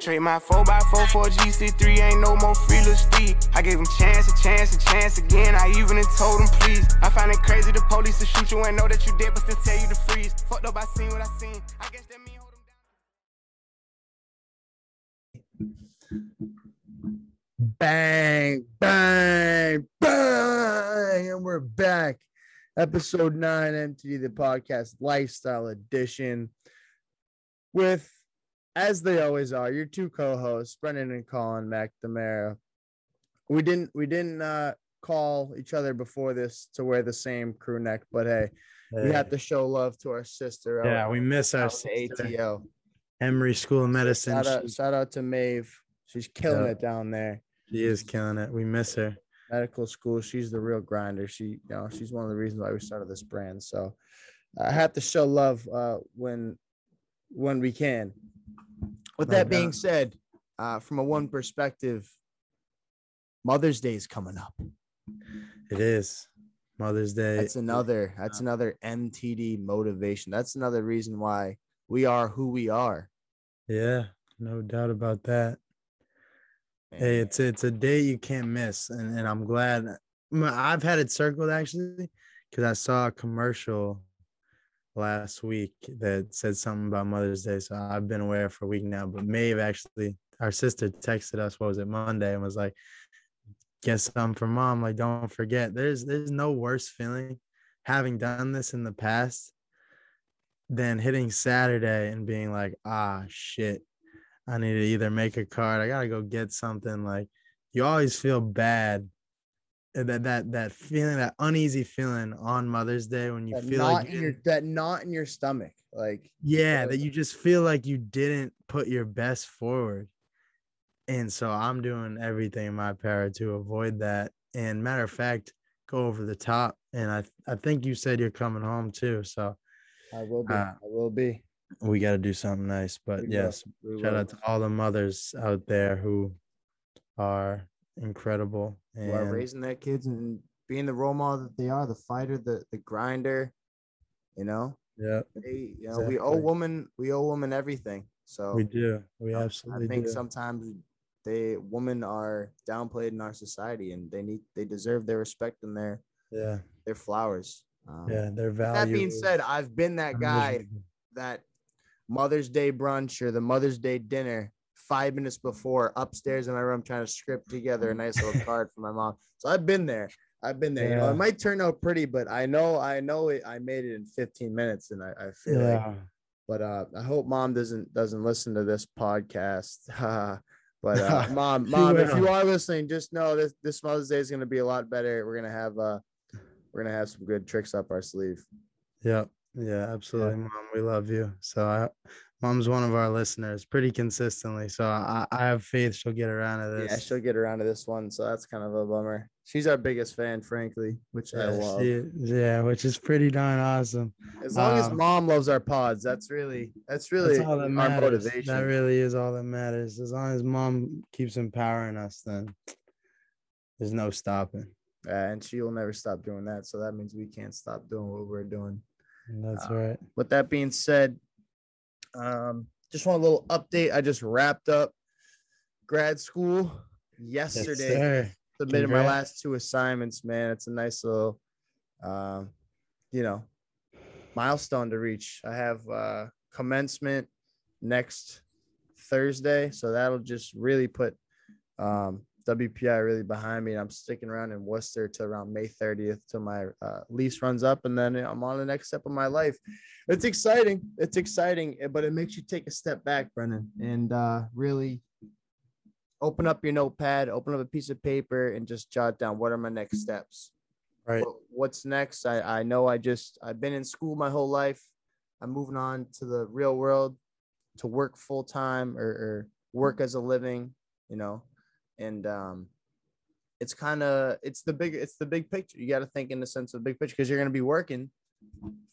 Trade my 4x4 for a GC3, ain't no more free little. I gave him chance, a chance, a chance again. I even told him please. I find it crazy the police to shoot you and know that you dead, but still tell you to freeze. Fucked up, I seen what I seen. I guess that mean hold him down. Bang, bang, bang, and we're back. Episode nine, MTD the podcast lifestyle edition with as they always are, your two co-hosts, Brendan and Colin McNamara. We didn't we didn't uh, call each other before this to wear the same crew neck, but hey, hey. we have to show love to our sister. Yeah, out, we miss our ATO. Emory School of Medicine. Shout out, shout out to Maeve. She's killing it down there. She is killing it. We miss her. Medical school. She's the real grinder. She, you know, she's one of the reasons why we started this brand. So I have to show love uh, when when we can. With that being said, uh, from a one perspective, Mother's Day is coming up. It is Mother's Day. That's another. That's another MTD motivation. That's another reason why we are who we are. Yeah, no doubt about that. Hey, it's it's a day you can't miss, and, and I'm glad. I've had it circled actually because I saw a commercial last week that said something about Mother's Day. So I've been aware for a week now. But Maeve actually, our sister texted us, what was it, Monday, and was like, get some for mom. Like, don't forget. There's there's no worse feeling having done this in the past than hitting Saturday and being like, ah shit. I need to either make a card. I gotta go get something. Like you always feel bad that that that feeling, that uneasy feeling on Mother's Day when you that feel like in your, that knot in your stomach, like yeah, that you just feel like you didn't put your best forward. And so I'm doing everything in my power to avoid that. And matter of fact, go over the top. And I I think you said you're coming home too. So I will be. Uh, I will be. We got to do something nice. But we yes, shout out to all the mothers out there who are incredible and who are raising their kids and being the role model that they are, the fighter, the the grinder, you know. Yeah. They, you know, exactly. we owe women, we owe women everything. So we do. We absolutely. I think do. sometimes they women are downplayed in our society, and they need they deserve their respect and their yeah their flowers. Um, yeah, their value. That being said, I've been that guy that Mother's Day brunch or the Mother's Day dinner five minutes before upstairs in my room trying to script together a nice little card for my mom. So I've been there. I've been there. Yeah. You know, it might turn out pretty, but I know I know it. I made it in 15 minutes, and I, I feel yeah. like. But uh, I hope mom doesn't doesn't listen to this podcast. but uh, mom, mom, if you are listening, just know this this Mother's Day is going to be a lot better. We're gonna have uh, we're gonna have some good tricks up our sleeve. Yep. Yeah, absolutely, yeah. mom. We love you. So I mom's one of our listeners pretty consistently. So I, I have faith she'll get around to this. Yeah, she'll get around to this one. So that's kind of a bummer. She's our biggest fan, frankly, which yeah, I love. She, yeah, which is pretty darn awesome. As long um, as mom loves our pods, that's really that's really that's all that our motivation. That really is all that matters. As long as mom keeps empowering us, then there's no stopping. Yeah, and she will never stop doing that. So that means we can't stop doing what we're doing. That's uh, right. With that being said, um, just want a little update. I just wrapped up grad school yesterday. Yes, Submitted Congrats. my last two assignments, man. It's a nice little, um, you know, milestone to reach. I have uh, commencement next Thursday, so that'll just really put um, WPI really behind me. and I'm sticking around in Worcester to around May 30th till my uh, lease runs up, and then I'm on the next step of my life. It's exciting. It's exciting, eh, but it makes you take a step back, Brendan, and uh, really open up your notepad, open up a piece of paper, and just jot down what are my next steps. Right. What's next? I I know I just I've been in school my whole life. I'm moving on to the real world to work full time or, or work as a living. You know, and um, it's kind of it's the big it's the big picture. You got to think in the sense of the big picture because you're going to be working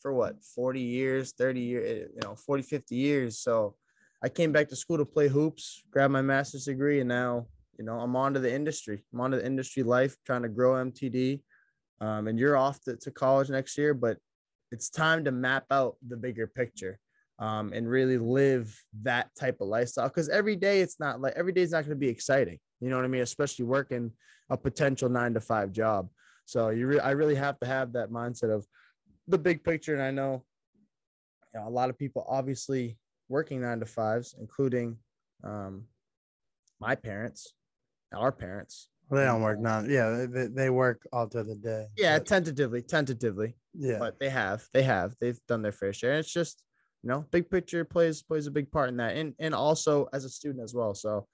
for what 40 years 30 years eh, you know 40 50 years so i came back to school to play hoops grab my master's degree and now you know i'm on to the industry i'm on to the industry life trying to grow mtd um, and you're off to, to college next year but it's time to map out the bigger picture um, and really live that type of lifestyle. Because every day it's not like every day is not going to be exciting. You know what I mean? Especially working a potential nine to five job. So you, re- I really have to have that mindset of the big picture. And I know, you know a lot of people obviously working nine to fives, including um, my parents, our parents. Well, they don't work nine. Yeah, they, they work all through the day. Yeah, but, tentatively, tentatively. Yeah, but they have, they have, they've done their fair share. And it's just, you know, big picture plays plays a big part in that, and and also as a student as well. So,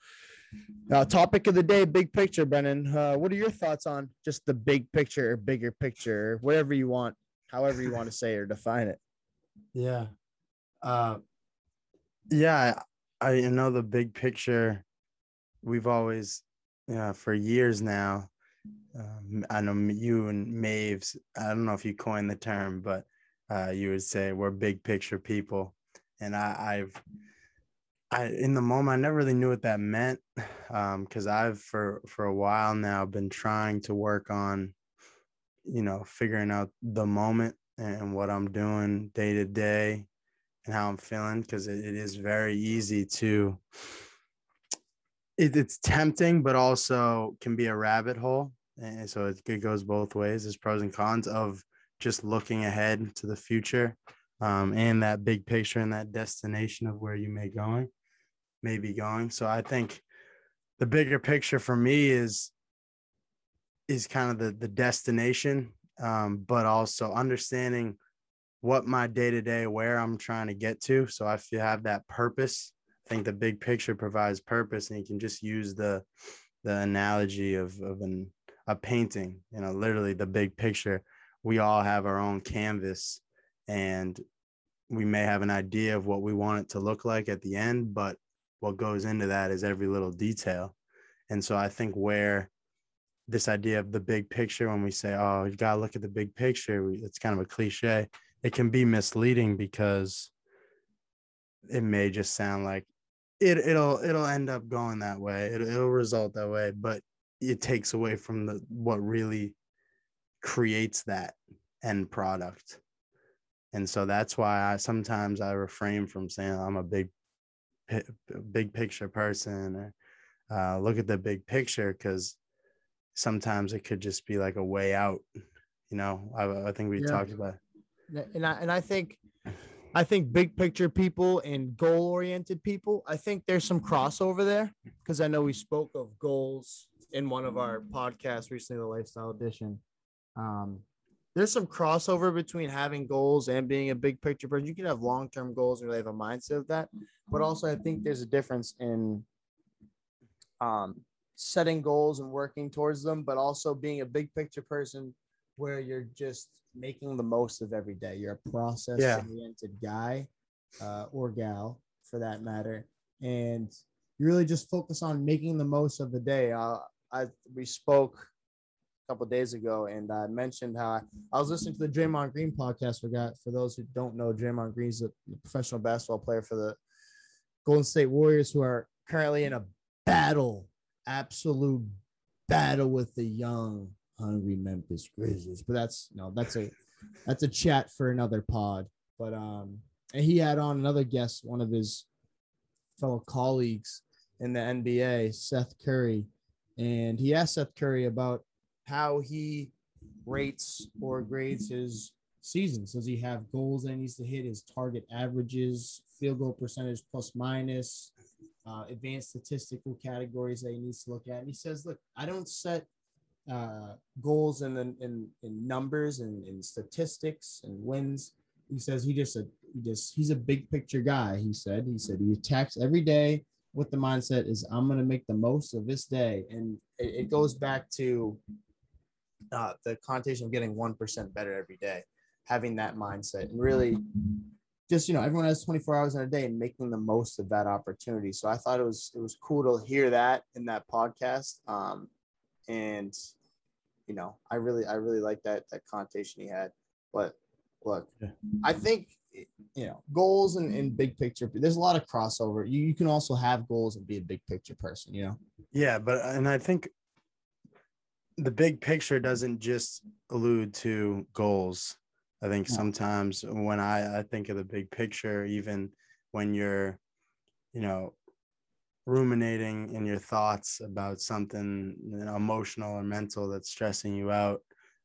uh, topic of the day, big picture, Brendan. Uh, what are your thoughts on just the big picture, bigger picture, whatever you want, however you want to say or define it? Yeah, uh, yeah, I, I know the big picture. We've always, yeah, for years now. Um, I know you and Maves. I don't know if you coined the term, but uh, you would say we're big picture people, and I, I've, I in the moment I never really knew what that meant, because um, I've for for a while now been trying to work on, you know, figuring out the moment and what I'm doing day to day, and how I'm feeling because it, it is very easy to it, it's tempting but also can be a rabbit hole and so it, it goes both ways. There's pros and cons of just looking ahead to the future um, and that big picture and that destination of where you may going may be going so i think the bigger picture for me is is kind of the the destination um, but also understanding what my day to day, where I'm trying to get to. So I feel have that purpose. I think the big picture provides purpose, and you can just use the the analogy of of an a painting. You know, literally the big picture. We all have our own canvas, and we may have an idea of what we want it to look like at the end, but what goes into that is every little detail. And so I think where this idea of the big picture, when we say, "Oh, you gotta look at the big picture," it's kind of a cliche. It can be misleading because it may just sound like it it'll it'll end up going that way. It, it'll result that way but it takes away from the what really creates that end product. And so that's why i sometimes i refrain from saying i'm a big big picture person or uh, look at the big picture because sometimes it could just be like a way out you know i, I think we yeah. talked about and I and I think I think big picture people and goal oriented people, I think there's some crossover there because I know we spoke of goals in one of our podcasts recently, the Lifestyle Edition. Um, there's some crossover between having goals and being a big picture person. You can have long term goals and really have a mindset of that, but also I think there's a difference in um, setting goals and working towards them, but also being a big picture person where you're just making the most of every day. You're a process oriented yeah. guy uh, or gal for that matter. And you really just focus on making the most of the day. Uh, I we spoke couple days ago, and I mentioned how I, I, was listening to the Draymond Green podcast. Forgot for those who don't know, Draymond Green is a professional basketball player for the Golden State Warriors, who are currently in a battle, absolute battle with the young hungry Memphis Grizzlies. But that's no, that's a that's a chat for another pod. But um, and he had on another guest, one of his fellow colleagues in the NBA, Seth Curry, and he asked Seth Curry about how he rates or grades his seasons. Does he have goals that he needs to hit? His target averages, field goal percentage plus minus, uh, advanced statistical categories that he needs to look at. And he says, look, I don't set uh, goals and in, in, numbers and in statistics and wins. He says he just a he just he's a big picture guy. He said he said he attacks every day with the mindset is I'm gonna make the most of this day, and it goes back to uh, the connotation of getting one percent better every day, having that mindset, and really just you know everyone has 24 hours in a day and making the most of that opportunity so i thought it was it was cool to hear that in that podcast um, and you know, I really, I really like that that connotation he had. But look. I think you know goals and, and big picture. There's a lot of crossover. You you can also have goals and be a big picture person. You know. Yeah, but and I think the big picture doesn't just allude to goals. I think sometimes when I, I think of the big picture, even when you're, you know, ruminating in your thoughts about something you know, emotional or mental that's stressing you out,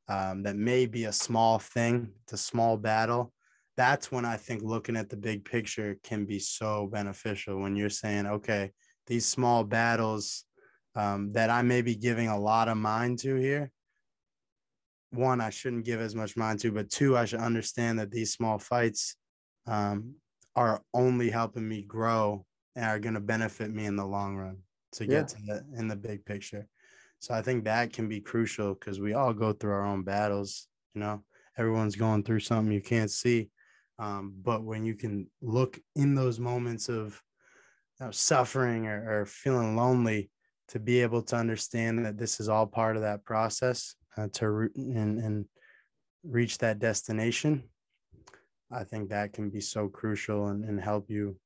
um, that may be a small thing, it's a small battle. That's when I think looking at the big picture can be so beneficial when you're saying, okay, these small battles um, that I may be giving a lot of mind to here. One, I shouldn't give as much mind to, but two, I should understand that these small fights um, are only helping me grow and are going to benefit me in the long run to get yeah. to the in the big picture. So I think that can be crucial because we all go through our own battles. You know, everyone's going through something you can't see, um, but when you can look in those moments of you know, suffering or, or, feeling lonely, to be able to understand that this is all part of that process uh, to re- and, and reach that destination, I think that can be so crucial and, and help you.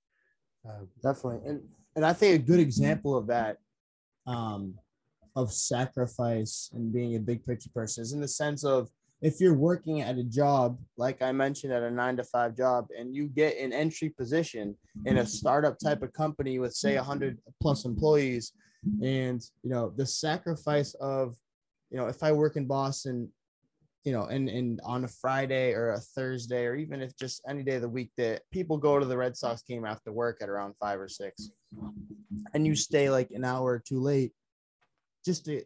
Uh, Definitely, and and I think a good example of that, um, of sacrifice and being a big picture person is in the sense of if you're working at a job, like I mentioned, at a nine to five job, and you get an entry position in a startup type of company with say 100 plus employees, and you know the sacrifice of, you know, if I work in Boston, you know, and and on a Friday or a Thursday or even if just any day of the week that people go to the Red Sox game after work at around five or six, and you stay like an hour or two late, just to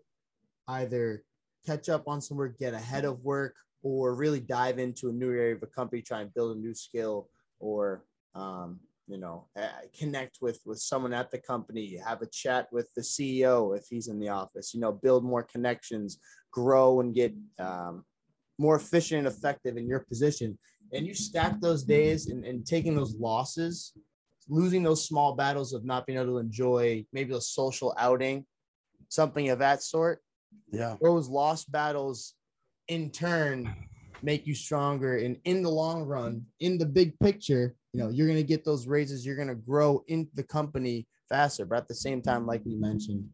either catch up on some work, get ahead of work, or really dive into a new area of a company, try and build a new skill, or um, you know, connect with with someone at the company, have a chat with the CEO if he's in the office. You know, build more connections, grow, and get um, more efficient and effective in your position. And you stack those days and, and taking those losses, losing those small battles of not being able to enjoy maybe a social outing, something of that sort yeah. Those lost battles in turn make you stronger. And in the long run, in the big picture, you know, you're going to get those raises. You're going to grow in the company faster. But at the same time, like we mentioned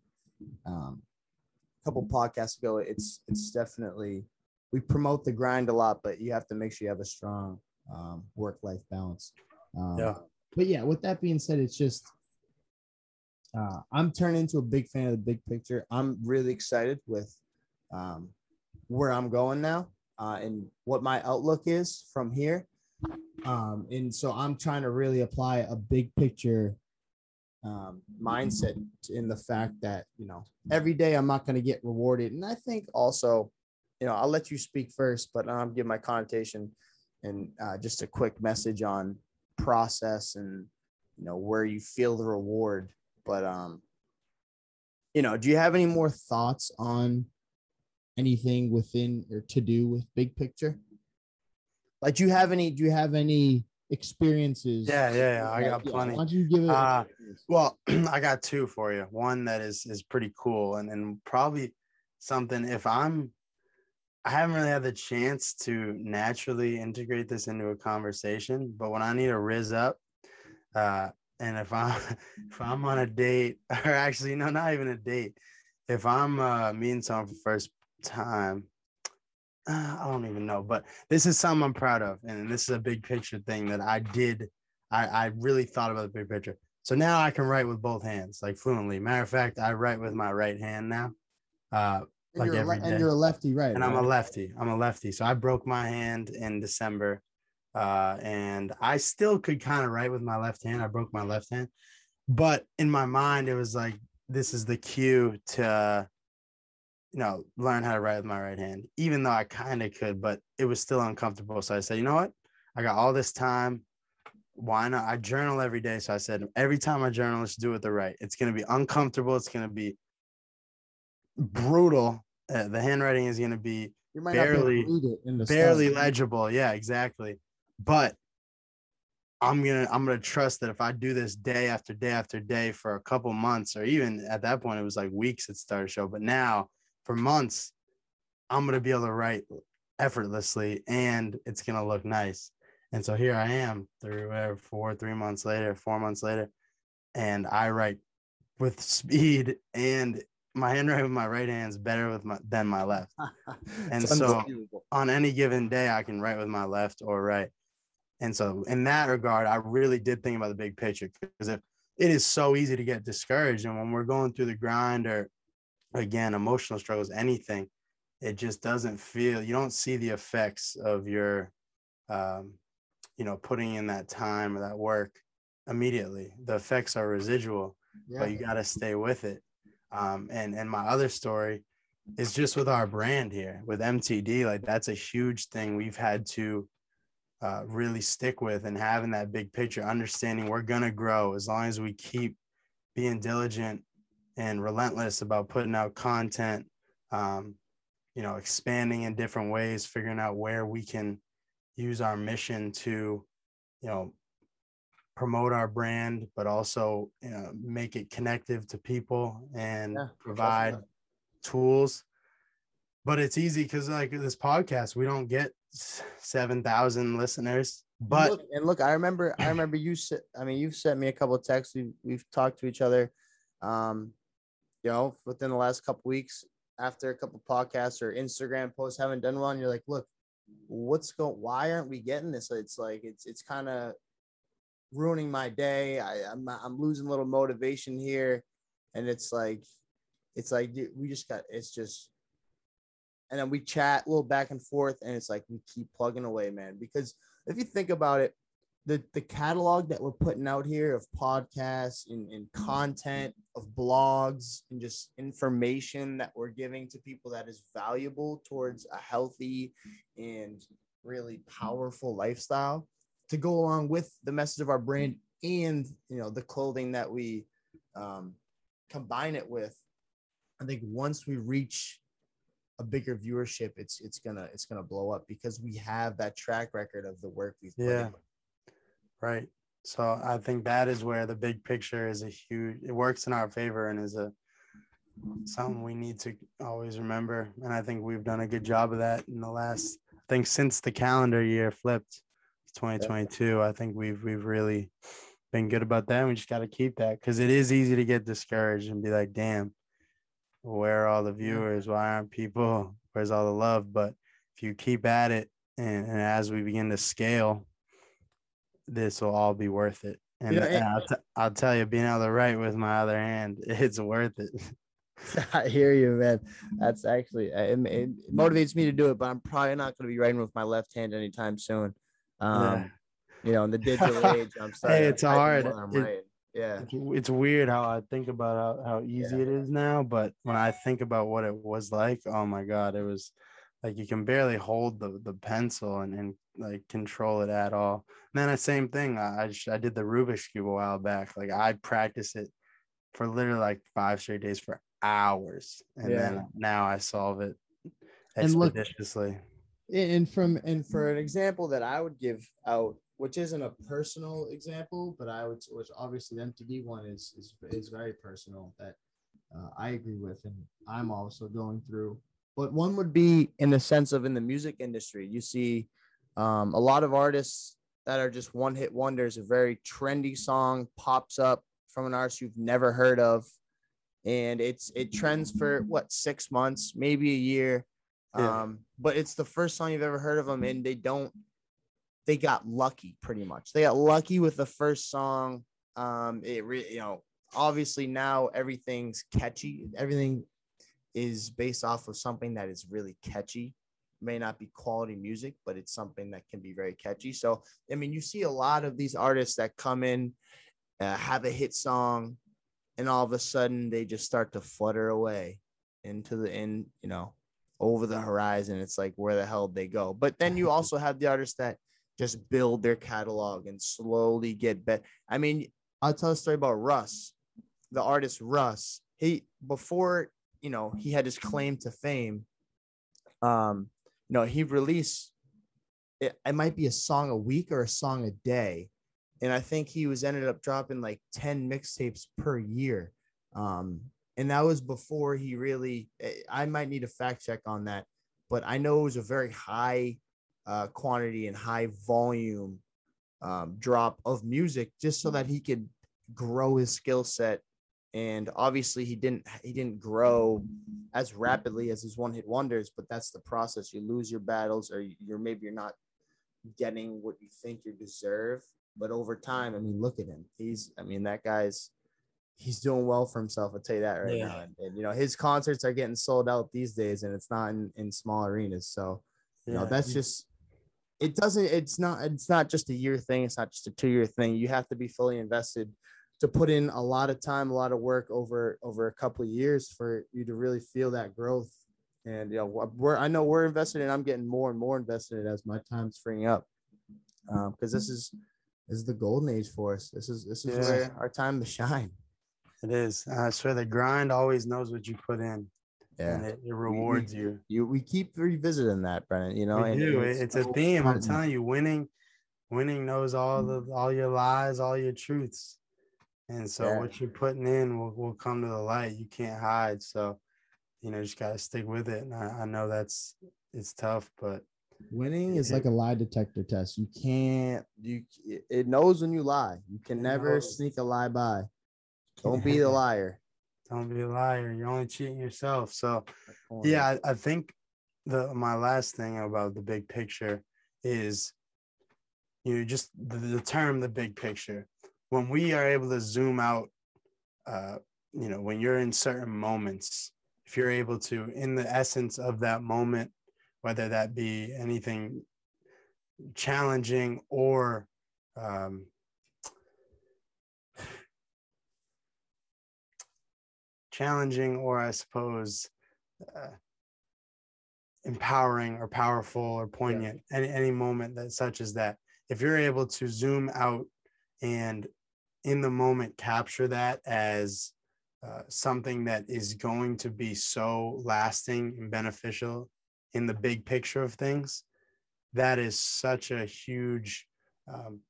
um, a couple podcasts ago, it's, it's definitely, we promote the grind a lot, but you have to make sure you have a strong um, work life balance. Um, yeah. But yeah, with that being said, it's just, uh, I'm turning into a big fan of the big picture. I'm really excited with um, where I'm going now uh, and what my outlook is from here. Um, and so I'm trying to really apply a big picture um, mindset in the fact that, you know, every day I'm not going to get rewarded. And I think also, you know, I'll let you speak first, but I'll give my connotation and uh, just a quick message on process and, you know, where you feel the reward but um, you know, do you have any more thoughts on anything within or to do with big picture? Like, do you have any? Do you have any experiences? Yeah, yeah, yeah. I got plenty. Why don't you give it? Uh, well, I got two for you. One that is is pretty cool, and and probably something if I'm. I haven't really had the chance to naturally integrate this into a conversation, but when I need to riz up, uh, and if I'm if I'm on a date, or actually no, not even a date, if I'm uh, meeting someone for the first time, uh, I don't even know. But this is something I'm proud of, and this is a big picture thing that I did. I, I really thought about the big picture. So now I can write with both hands, like fluently. Matter of fact, I write with my right hand now. Uh, like and every le- day. And you're a lefty, right? And right? I'm a lefty. I'm a lefty. So I broke my hand in December uh, and I still could kind of write with my left hand. I broke my left hand, but in my mind, it was like this is the cue to, you know, learn how to write with my right hand. Even though I kind of could, but it was still uncomfortable. So I said, you know what? I got all this time. Why not? I journal every day. So I said, every time I journal, let's do it the right. It's going to be uncomfortable. It's going to be brutal. Uh, the handwriting is going to be barely, barely legible. Yeah, exactly but I'm gonna I'm gonna trust that if I do this day after day after day for a couple months, or even at that point it was like weeks it started to show, but now for months, I'm gonna be able to write effortlessly and it's gonna look nice. And so here I am, three, whatever, four, three months later, four months later, and I write with speed and my handwriting with my right hand is better with my than my left. and so on any given day, I can write with my left or right. And so in that regard, I really did think about the big picture because if it is so easy to get discouraged. And when we're going through the grind or again, emotional struggles, anything, it just doesn't feel you don't see the effects of your um, you know, putting in that time or that work immediately. The effects are residual, yeah. but you got to stay with it. Um, and and my other story is just with our brand here with MTD. Like that's a huge thing we've had to uh, really stick with and having that big picture, understanding we're gonna grow as long as we keep being diligent and relentless about putting out content. Um, you know, expanding in different ways, figuring out where we can use our mission to, you know, promote our brand, but also you know, make it connective to people and yeah, provide tools. But it's easy because like this podcast, we don't get seven thousand listeners. But and look, and look, I remember, I remember you said, I mean, you've sent me a couple of texts. We've, we've talked to each other, um, you know, within the last couple weeks after a couple podcasts or Instagram posts haven't done one. You're like, look, what's going? Why aren't we getting this? It's like it's it's kind of ruining my day. I, I'm I'm losing a little motivation here, and it's like, it's like we just got. It's just, and then we chat a little back and forth, and it's like we keep plugging away, man. Because if you think about it, the the catalog that we're putting out here of podcasts and, and content of blogs and just information that we're giving to people that is valuable towards a healthy and really powerful lifestyle to go along with the message of our brand and you know the clothing that we um, combine it with i think once we reach a bigger viewership it's it's gonna it's gonna blow up because we have that track record of the work we've yeah right so i think that is where the big picture is a huge it works in our favor and is a something we need to always remember and i think we've done a good job of that in the last i think since the calendar year flipped 2022. I think we've we've really been good about that. And we just got to keep that because it is easy to get discouraged and be like, "Damn, where are all the viewers? Why aren't people? Where's all the love?" But if you keep at it, and, and as we begin to scale, this will all be worth it. And, and I'll, t- I'll tell you, being able to write with my other hand, it's worth it. I hear you, man. That's actually it, it, motivates me to do it, but I'm probably not going to be writing with my left hand anytime soon. Um, yeah. you know, in the digital age, I'm sorry. Hey, it's hard. It, yeah. It's, it's, weird how I think about how, how easy yeah. it is now, but when I think about what it was like, oh my God, it was like you can barely hold the, the pencil and, and like control it at all. And then the same thing, I, I, just, I did the Rubik's Cube a while back. Like I practiced it for literally like five straight days for hours. And yeah. then now I solve it expeditiously. And look, and from and for an example that I would give out, which isn't a personal example, but I would, which obviously the MTD one is is is very personal that uh, I agree with, and I'm also going through. But one would be in the sense of in the music industry, you see um, a lot of artists that are just one hit wonders. A very trendy song pops up from an artist you've never heard of, and it's it trends for what six months, maybe a year, yeah. Um, but it's the first song you've ever heard of them, and they don't. They got lucky, pretty much. They got lucky with the first song. Um, it really, you know, obviously now everything's catchy. Everything is based off of something that is really catchy. May not be quality music, but it's something that can be very catchy. So, I mean, you see a lot of these artists that come in, uh, have a hit song, and all of a sudden they just start to flutter away into the in, you know, over the horizon. It's like where the hell they go. But then you also have the artists that just build their catalog and slowly get better. I mean, I'll tell a story about Russ, the artist Russ. He before you know he had his claim to fame. Um, you know, he released it, it might be a song a week or a song a day. And I think he was ended up dropping like 10 mixtapes per year. Um, and that was before he really. Eh, I might need a fact check on that, but I know it was a very high uh, quantity and high volume um, drop of music just so that he could grow his skill set and obviously he didn't he didn't grow as rapidly as his one hit wonders but that's the process. You lose your battles or you're maybe you're not getting what you think you deserve but over time i mean look at him. He's i mean that guy's he's doing well for himself i'll tell you that right yeah. now. And, and, you know his concerts are getting sold out these days and it's not in, in small arenas. So you yeah. know that's just it doesn't it's not it's not just a year thing. It's not just a two year thing. You have to be fully invested to put in a lot of time, a lot of work over over a couple of years for you to really feel that growth. And you know, we're I know we're invested and I'm getting more and more invested in as my time's freeing up, because um, this is this is the golden age for us. This is this is yeah. where our time to shine. It is. I swear the grind always knows what you put in. Yeah, and it, it rewards we, you. You we keep revisiting that, Brendan. You know, we do. It's, it's a theme. I'm telling you, winning, winning knows all the all your lies, all your truths and so yeah. what you're putting in will, will come to the light. You can't hide. So, you know, just gotta stick with it. And I, I know that's it's tough, but winning is it, like a lie detector test. You can't you it knows when you lie. You can never knows. sneak a lie by. Don't be the liar. Don't be a liar. You're only cheating yourself. So yeah, I, I think the my last thing about the big picture is you know just the, the term the big picture when we are able to zoom out, uh, you know, when you're in certain moments, if you're able to, in the essence of that moment, whether that be anything challenging or um, challenging or I suppose uh, empowering or powerful or poignant, yeah. any, any moment that such as that, if you're able to zoom out and in the moment capture that as uh, something that is going to be so lasting and beneficial in the big picture of things that is such a huge um,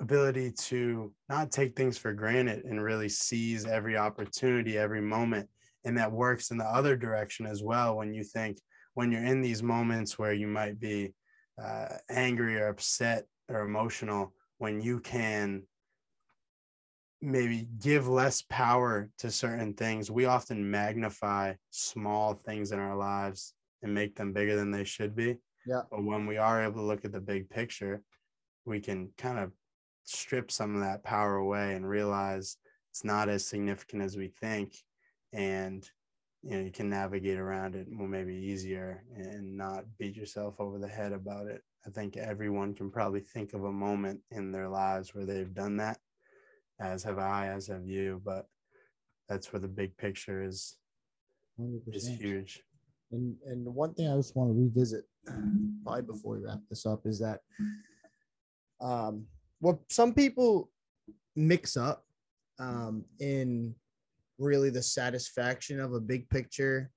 ability to not take things for granted and really seize every opportunity every moment and that works in the other direction as well when you think when you're in these moments where you might be uh, angry or upset or emotional when you can maybe give less power to certain things. We often magnify small things in our lives and make them bigger than they should be. Yeah. But when we are able to look at the big picture, we can kind of strip some of that power away and realize it's not as significant as we think. And you know, you can navigate around it more maybe easier and not beat yourself over the head about it. I think everyone can probably think of a moment in their lives where they've done that as have I, as have you. But that's where the big picture is 100%. is huge. And and one thing I just want to revisit, probably before we wrap this up, is that um, what some people mix up um, in really the satisfaction of a big picture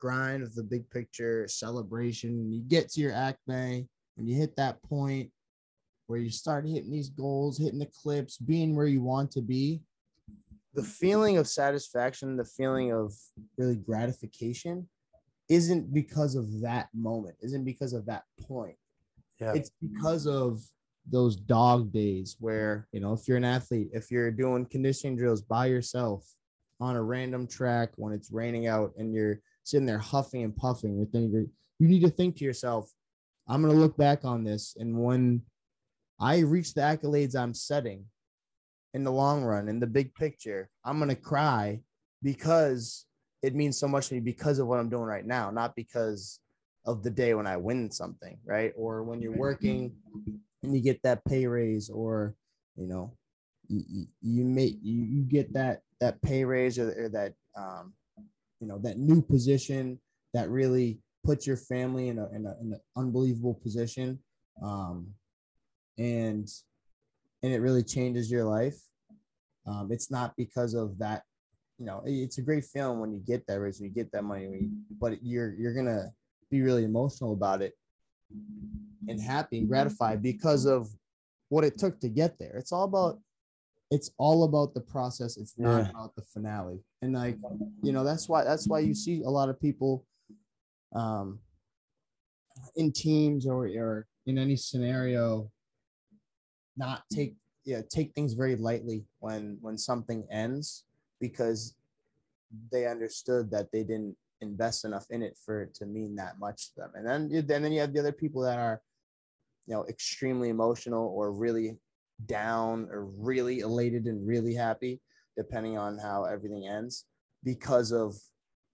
grind of the big picture celebration. You get to your acme and you hit that point where you start hitting these goals, hitting the clips, being where you want to be, the feeling of satisfaction, the feeling of really gratification isn't because of that moment, isn't because of that point. Yeah. It's because of those dog days where, you know, if you're an athlete, if you're doing conditioning drills by yourself on a random track when it's raining out and you're sitting there huffing and puffing, you you need to think to yourself, I'm going to look back on this and when I reach the accolades I'm setting in the long run, in the big picture, I'm going to cry because it means so much to me because of what I'm doing right now, not because of the day when I win something, right? Or when you're working and you get that pay raise, or you know, you, you make you, you get that that pay raise or, or that um, you know that new position that really puts your family in a in, a, in an unbelievable position. Um, and and it really changes your life. Um, it's not because of that, you know. It's a great feeling when you get that raise, when you get that money, you, but you're you're gonna be really emotional about it and happy and gratified because of what it took to get there. It's all about it's all about the process. It's not yeah. about the finale. And like, you know, that's why that's why you see a lot of people um in teams or or in any scenario not mm-hmm. take yeah take things very lightly when when something ends because they understood that they didn't invest enough in it for it to mean that much to them and then and then you have the other people that are you know extremely emotional or really down or really elated and really happy depending on how everything ends because of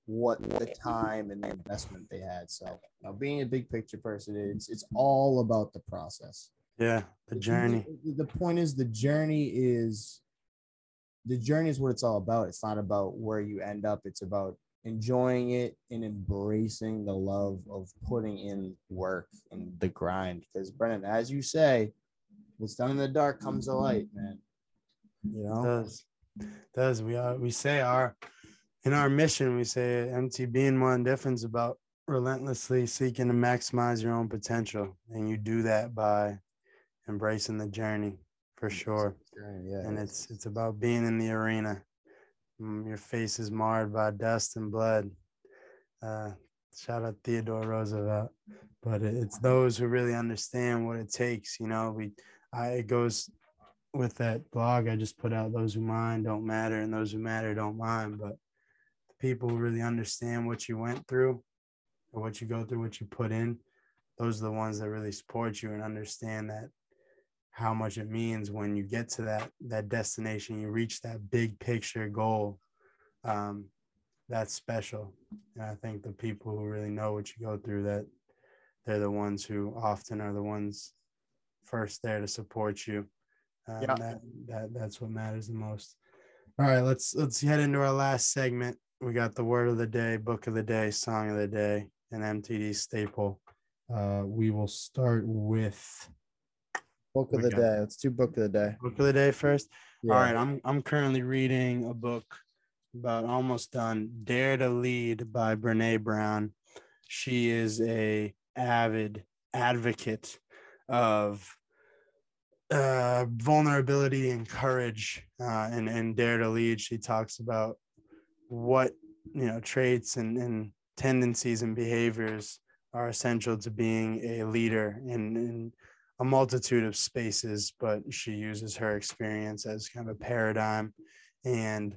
what the time and the investment they had. So, you know, being a big picture person, it's it's all about the process. Yeah, the journey. The, the point is, the journey is the journey is what it's all about. It's not about where you end up. It's about enjoying it and embracing the love of putting in work and the grind. Because Brendan, as you say, what's done in the dark comes to light, man. You know, it does does we are we say our in our mission, we say MTD and one difference about relentlessly seeking to maximize your own potential. And you do that by embracing the journey for sure. Yeah, and it's it's about being in the arena. Mm, your face is marred by dust and blood. Uh, shout out Theodore Roosevelt. But it's those who really understand what it takes. You know, we I it goes with that blog I just put out. Those who mind don't matter, and those who matter don't mind. But the people who really understand what you went through or what you go through, what you put in, those are the ones that really support you and understand that how much it means when you get to that that destination, you reach that big picture goal. Um, that's special. And I think the people who really know what you go through that they're the ones who often are the ones first there to support you. Um, yeah. that, that that's what matters the most. All right, let's let's head into our last segment we got the word of the day, book of the day, song of the day, and MTD staple. Uh, we will start with book of the day. Let's do book of the day. Book of the day first. Yeah. All right, I'm I'm currently reading a book about almost done. Dare to Lead by Brene Brown. She is a avid advocate of uh, vulnerability and courage uh, and, and dare to lead. She talks about what you know traits and, and tendencies and behaviors are essential to being a leader and, in a multitude of spaces but she uses her experience as kind of a paradigm and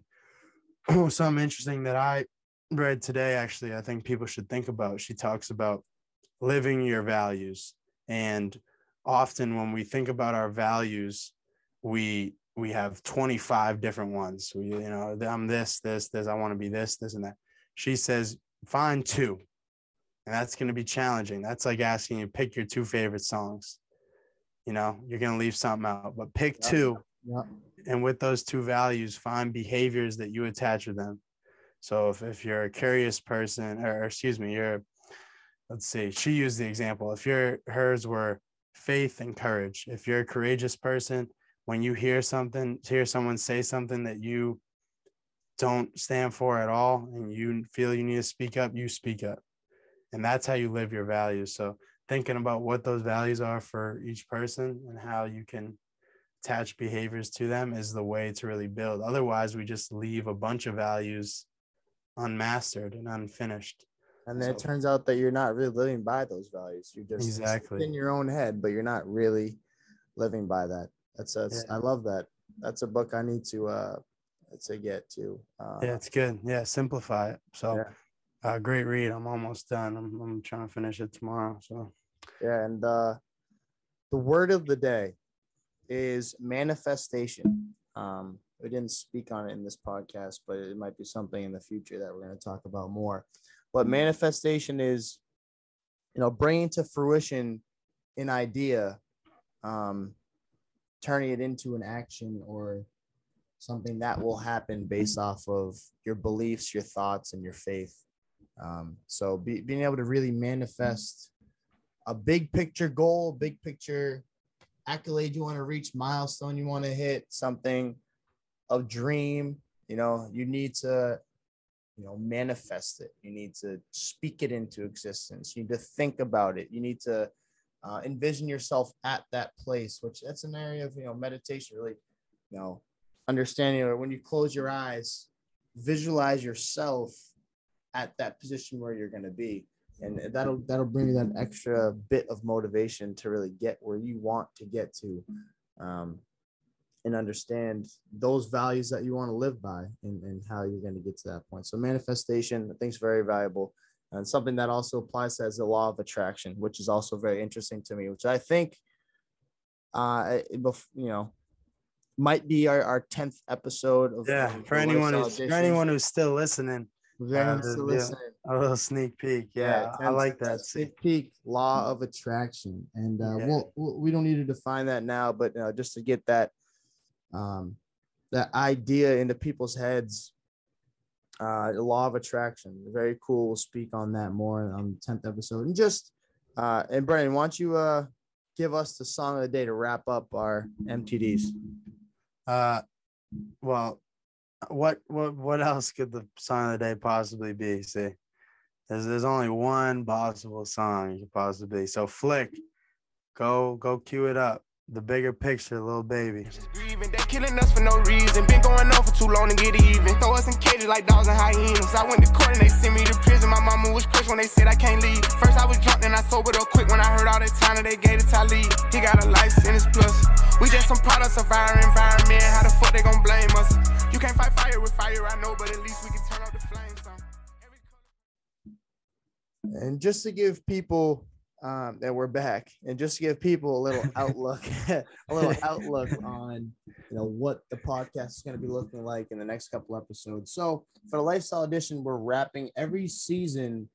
something interesting that i read today actually i think people should think about she talks about living your values and often when we think about our values we we have 25 different ones. We, you know, I'm this, this, this, I want to be this, this, and that. She says, find two. And that's going to be challenging. That's like asking you pick your two favorite songs. You know, you're going to leave something out, but pick two. And with those two values, find behaviors that you attach to them. So if, if you're a curious person, or excuse me, you're, let's see, she used the example. If your hers were faith and courage, if you're a courageous person, when you hear something, hear someone say something that you don't stand for at all and you feel you need to speak up, you speak up. And that's how you live your values. So thinking about what those values are for each person and how you can attach behaviors to them is the way to really build. Otherwise, we just leave a bunch of values unmastered and unfinished. And then so, it turns out that you're not really living by those values. You're just exactly in your own head, but you're not really living by that. That's that's yeah. I love that. That's a book I need to uh to get to. Uh, yeah, it's good. Yeah, simplify it. So yeah. uh, great read. I'm almost done. I'm I'm trying to finish it tomorrow. So and uh the word of the day is manifestation. Um we didn't speak on it in this podcast, but it might be something in the future that we're going to talk about more. But manifestation is, you know, bringing to fruition an idea um, turning it into an action or something that will happen based off of your beliefs, your thoughts, and your faith. Um, so be, being able to really manifest a big picture goal, big picture accolade you want to reach, milestone you want to hit, something of dream, you know, you need to, you know, manifest it. You need to speak it into existence. You need to think about it. You need to uh, envision yourself at that place, which that's an area of you know meditation, really, you know, understanding or when you close your eyes, visualize yourself at that position where you're going to be, and that'll that'll bring you that extra bit of motivation to really get where you want to get to. Um, and understand those values that you want to live by and, and how you're going to get to that point. So manifestation, I think is very valuable and something that also applies as the law of attraction, which is also very interesting to me, which I think, uh, you know, might be our, our 10th episode of yeah for anyone who's for anyone who's still listening uh, still listening. A little sneak peek. Yeah, yeah i like that sneak peek law of attraction and uh yeah. we'll, we don't need to define that now but uh, just to get that um that idea into people's heads uh the law of attraction. Very cool. We'll speak on that more on the 10th episode. And just uh and Brendan, why don't you uh give us the song of the day to wrap up our MTDs uh, well, what what what else could the song of the day possibly be? See, there's there's only one possible song you could possibly be. So flick, go go cue it up. The bigger picture, Lil Baby. They killing us for no reason. Been going on for too long to get even. Throw us in cages like dogs and hyenas. I went to court and they sent me to prison. My mama was crushed when they said I can't leave. First I was drunk, then I sobered up quick when I heard all that time that they gave to Talib. He got a life sentence plus. We just some products of our environment. How the fuck they gon' blame us? You can't fight fire with fire, I know, but at least we can turn up the And just to give people um, and we're back. And just to give people a little outlook, a little outlook on you know what the podcast is going to be looking like in the next couple episodes. So for the lifestyle edition, we're wrapping every season.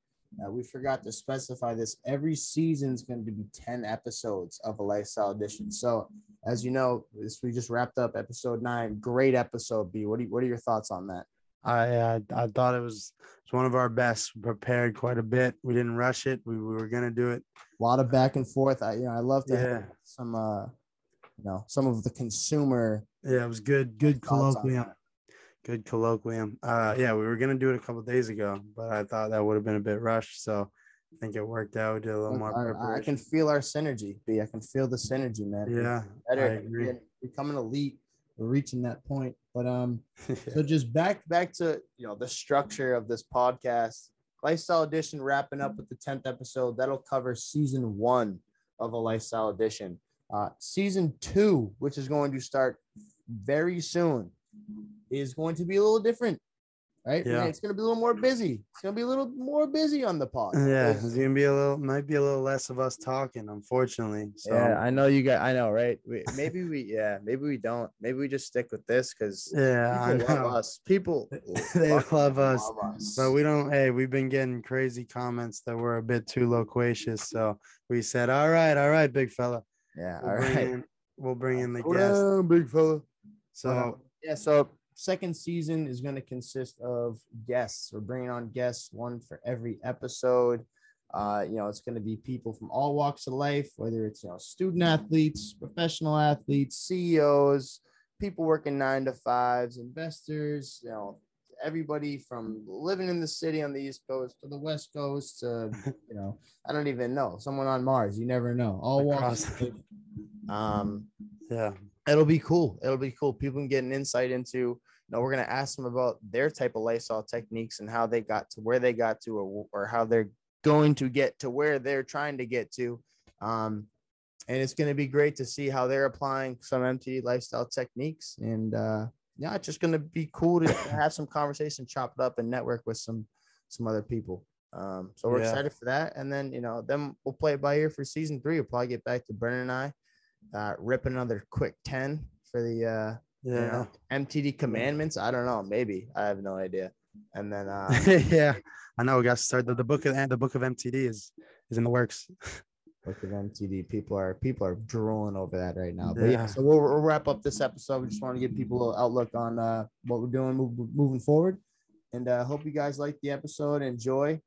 Uh, we forgot to specify this. Every season is going to be ten episodes of a lifestyle edition. So as you know, this, we just wrapped up episode nine. Great episode, B. What do you, what are your thoughts on that? I, I, I thought it was it's one of our best. prepared quite a bit. We didn't rush it. We, we were gonna do it. A lot of back and forth. I you know I love to yeah. have some uh you know some of the consumer. Yeah, it was good. Good colloquium. Good colloquium. Uh, yeah, we were gonna do it a couple days ago, but I thought that would have been a bit rushed. So I think it worked out. We did a little more preparation. I, I can feel our synergy. B. I can feel the synergy, man. Yeah, better. I agree. Becoming elite we're reaching that point. But um, so just back back to you know the structure of this podcast. Lifestyle Edition wrapping up with the tenth episode. That'll cover season one of a Lifestyle Edition. Uh, season two, which is going to start very soon, is going to be a little different right? Yeah. It's gonna be a little more busy. It's gonna be a little more busy on the pod. Yeah, it's gonna be a little, might be a little less of us talking, unfortunately. So. Yeah, I know you got. I know, right? We, maybe we, yeah, maybe we don't. Maybe we just stick with this because yeah, people I know. love us. People they love us, love us, but we don't. Hey, we've been getting crazy comments that we're a bit too loquacious, so we said, all right, all right, big fella. Yeah, we'll all right. In, we'll bring in the guest, big fella. So yeah, so second season is going to consist of guests. We're bringing on guests, one for every episode. Uh, you know, it's going to be people from all walks of life, whether it's you know student athletes, professional athletes, CEOs, people working nine to fives, investors. You know, everybody from living in the city on the East Coast to the West Coast to you know, I don't even know someone on Mars. You never know. All walks. Um, yeah, it'll be cool. It'll be cool. People can get an insight into, you know, we're going to ask them about their type of lifestyle techniques and how they got to where they got to or, or how they're going to get to where they're trying to get to. Um, and it's going to be great to see how they're applying some MTD lifestyle techniques. And uh, yeah, it's just going to be cool to have some conversation, chop it up, and network with some some other people. Um, so we're yeah. excited for that. And then you know, then we'll play it by ear for season three. We'll probably get back to Brendan and I uh, rip another quick 10 for the uh, yeah. You know, MTD commandments. I don't know. Maybe I have no idea. And then uh, yeah, I know we got to start the, the book of the book of MTD is is in the works. Book of MTD. People are people are drooling over that right now. But yeah, yeah so we'll, we'll, wrap up this episode. We just want to give people a little outlook on uh, what we're doing move, moving forward, and uh, hope you guys like the episode. Enjoy,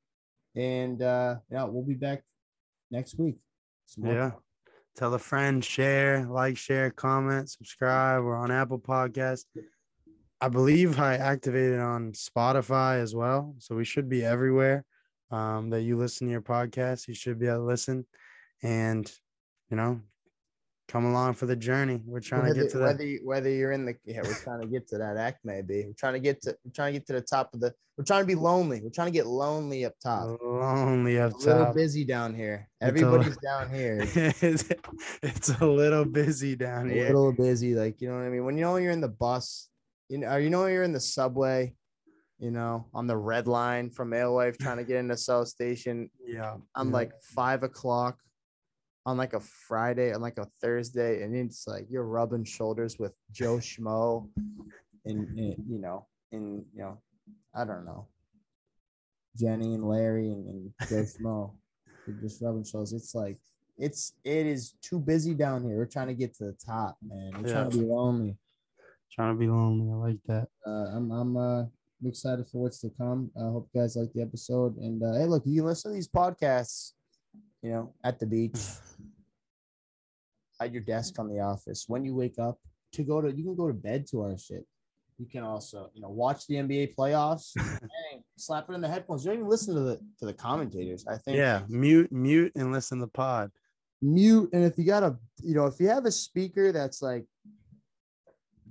and uh, yeah, we'll be back next week. Yeah tell a friend, share, like, share, comment, subscribe. We're on Apple Podcast. I believe I activated on Spotify as well. So we should be everywhere um, that you listen to your podcast. You should be able to listen. And, you know, come along for the journey. We're trying whether, to get to whether, that. Whether you're in the yeah, we're trying to get to that act, maybe. We're trying to get to we're trying to get to the top of the we're trying to be lonely. We're trying to get lonely up top. Lonely up top. A little busy down here. Everybody's a, down here. It's, it's a little busy down here. A little busy, like you know what I mean. When you know you're in the bus, you know, you know you're in the subway, you know, on the red line from Alewife trying to get into South Station. Yeah. I'm yeah. like five o'clock on like a Friday on like a Thursday, and it's like you're rubbing shoulders with Joe Schmo, and, and you know, and you know, I don't know, Jenny and Larry and, and Joe Schmo, you're just rubbing shoulders. It's like it's it is too busy down here. We're trying to get to the top, man. We're yeah. trying to be lonely. Trying to be lonely. I like that. Uh, I'm I'm uh excited for what's to come. I hope you guys like the episode. And uh, hey, look, you can listen to these podcasts, you know, at the beach, at your desk mm-hmm. on the office, when you wake up to go to, you can go to bed to our shit. You can also, you know, watch the NBA playoffs, bang, slap it in the headphones. You don't even listen to the to the commentators. I think. Yeah, mute, mute, and listen to the pod. Mute, and if you got a, you know, if you have a speaker that's like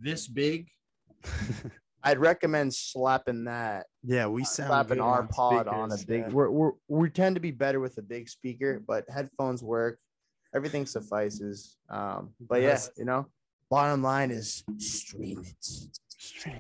this big, I'd recommend slapping that. Yeah, we uh, sound slapping our pod on a big. Yeah. We're, we're we tend to be better with a big speaker, but headphones work everything suffices. Um, but yes, yeah, you know, bottom line is stream it. Stream